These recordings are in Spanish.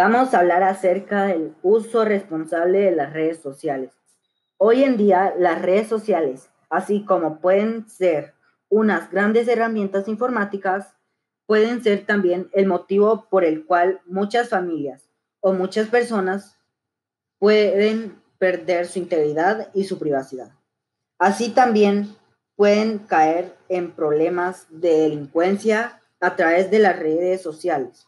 Vamos a hablar acerca del uso responsable de las redes sociales. Hoy en día las redes sociales, así como pueden ser unas grandes herramientas informáticas, pueden ser también el motivo por el cual muchas familias o muchas personas pueden perder su integridad y su privacidad. Así también pueden caer en problemas de delincuencia a través de las redes sociales.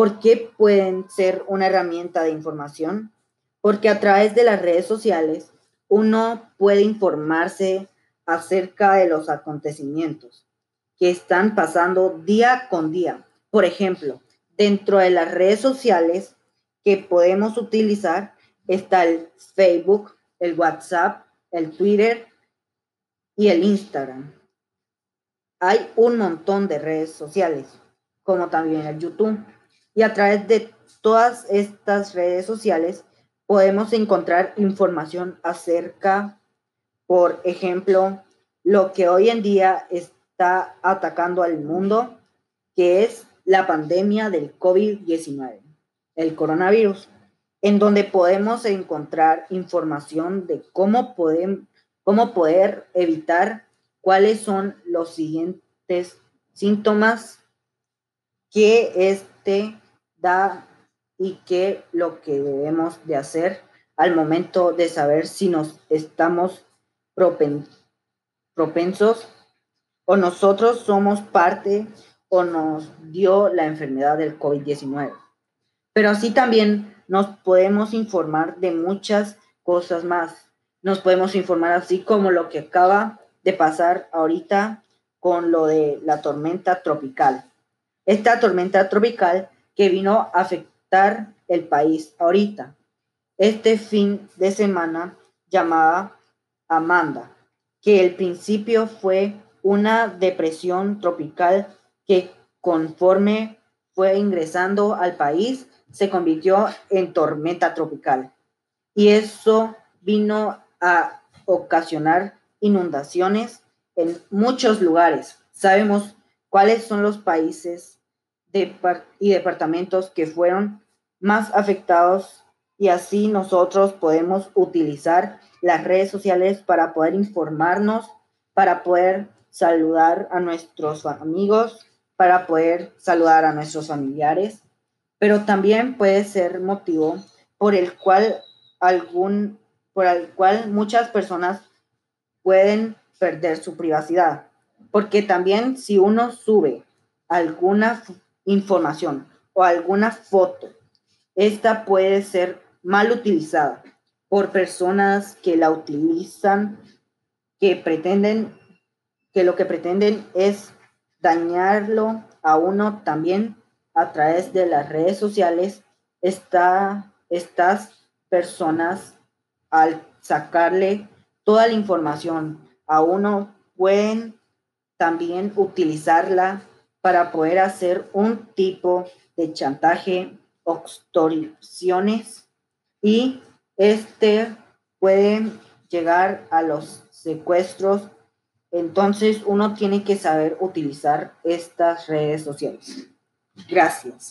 ¿Por qué pueden ser una herramienta de información? Porque a través de las redes sociales uno puede informarse acerca de los acontecimientos que están pasando día con día. Por ejemplo, dentro de las redes sociales que podemos utilizar está el Facebook, el WhatsApp, el Twitter y el Instagram. Hay un montón de redes sociales, como también el YouTube. Y a través de todas estas redes sociales podemos encontrar información acerca, por ejemplo, lo que hoy en día está atacando al mundo, que es la pandemia del COVID-19, el coronavirus, en donde podemos encontrar información de cómo, podemos, cómo poder evitar cuáles son los siguientes síntomas que este da y qué lo que debemos de hacer al momento de saber si nos estamos propensos o nosotros somos parte o nos dio la enfermedad del COVID-19. Pero así también nos podemos informar de muchas cosas más. Nos podemos informar así como lo que acaba de pasar ahorita con lo de la tormenta tropical. Esta tormenta tropical que vino a afectar el país ahorita. Este fin de semana llamada Amanda, que el principio fue una depresión tropical que conforme fue ingresando al país se convirtió en tormenta tropical. Y eso vino a ocasionar inundaciones en muchos lugares. Sabemos cuáles son los países y departamentos que fueron más afectados y así nosotros podemos utilizar las redes sociales para poder informarnos, para poder saludar a nuestros amigos, para poder saludar a nuestros familiares, pero también puede ser motivo por el cual algún por el cual muchas personas pueden perder su privacidad, porque también si uno sube alguna información o alguna foto, esta puede ser mal utilizada por personas que la utilizan, que pretenden, que lo que pretenden es dañarlo a uno también a través de las redes sociales. Está, estas personas, al sacarle toda la información a uno, pueden también utilizarla para poder hacer un tipo de chantaje, extorsiones y este puede llegar a los secuestros. Entonces uno tiene que saber utilizar estas redes sociales. Gracias.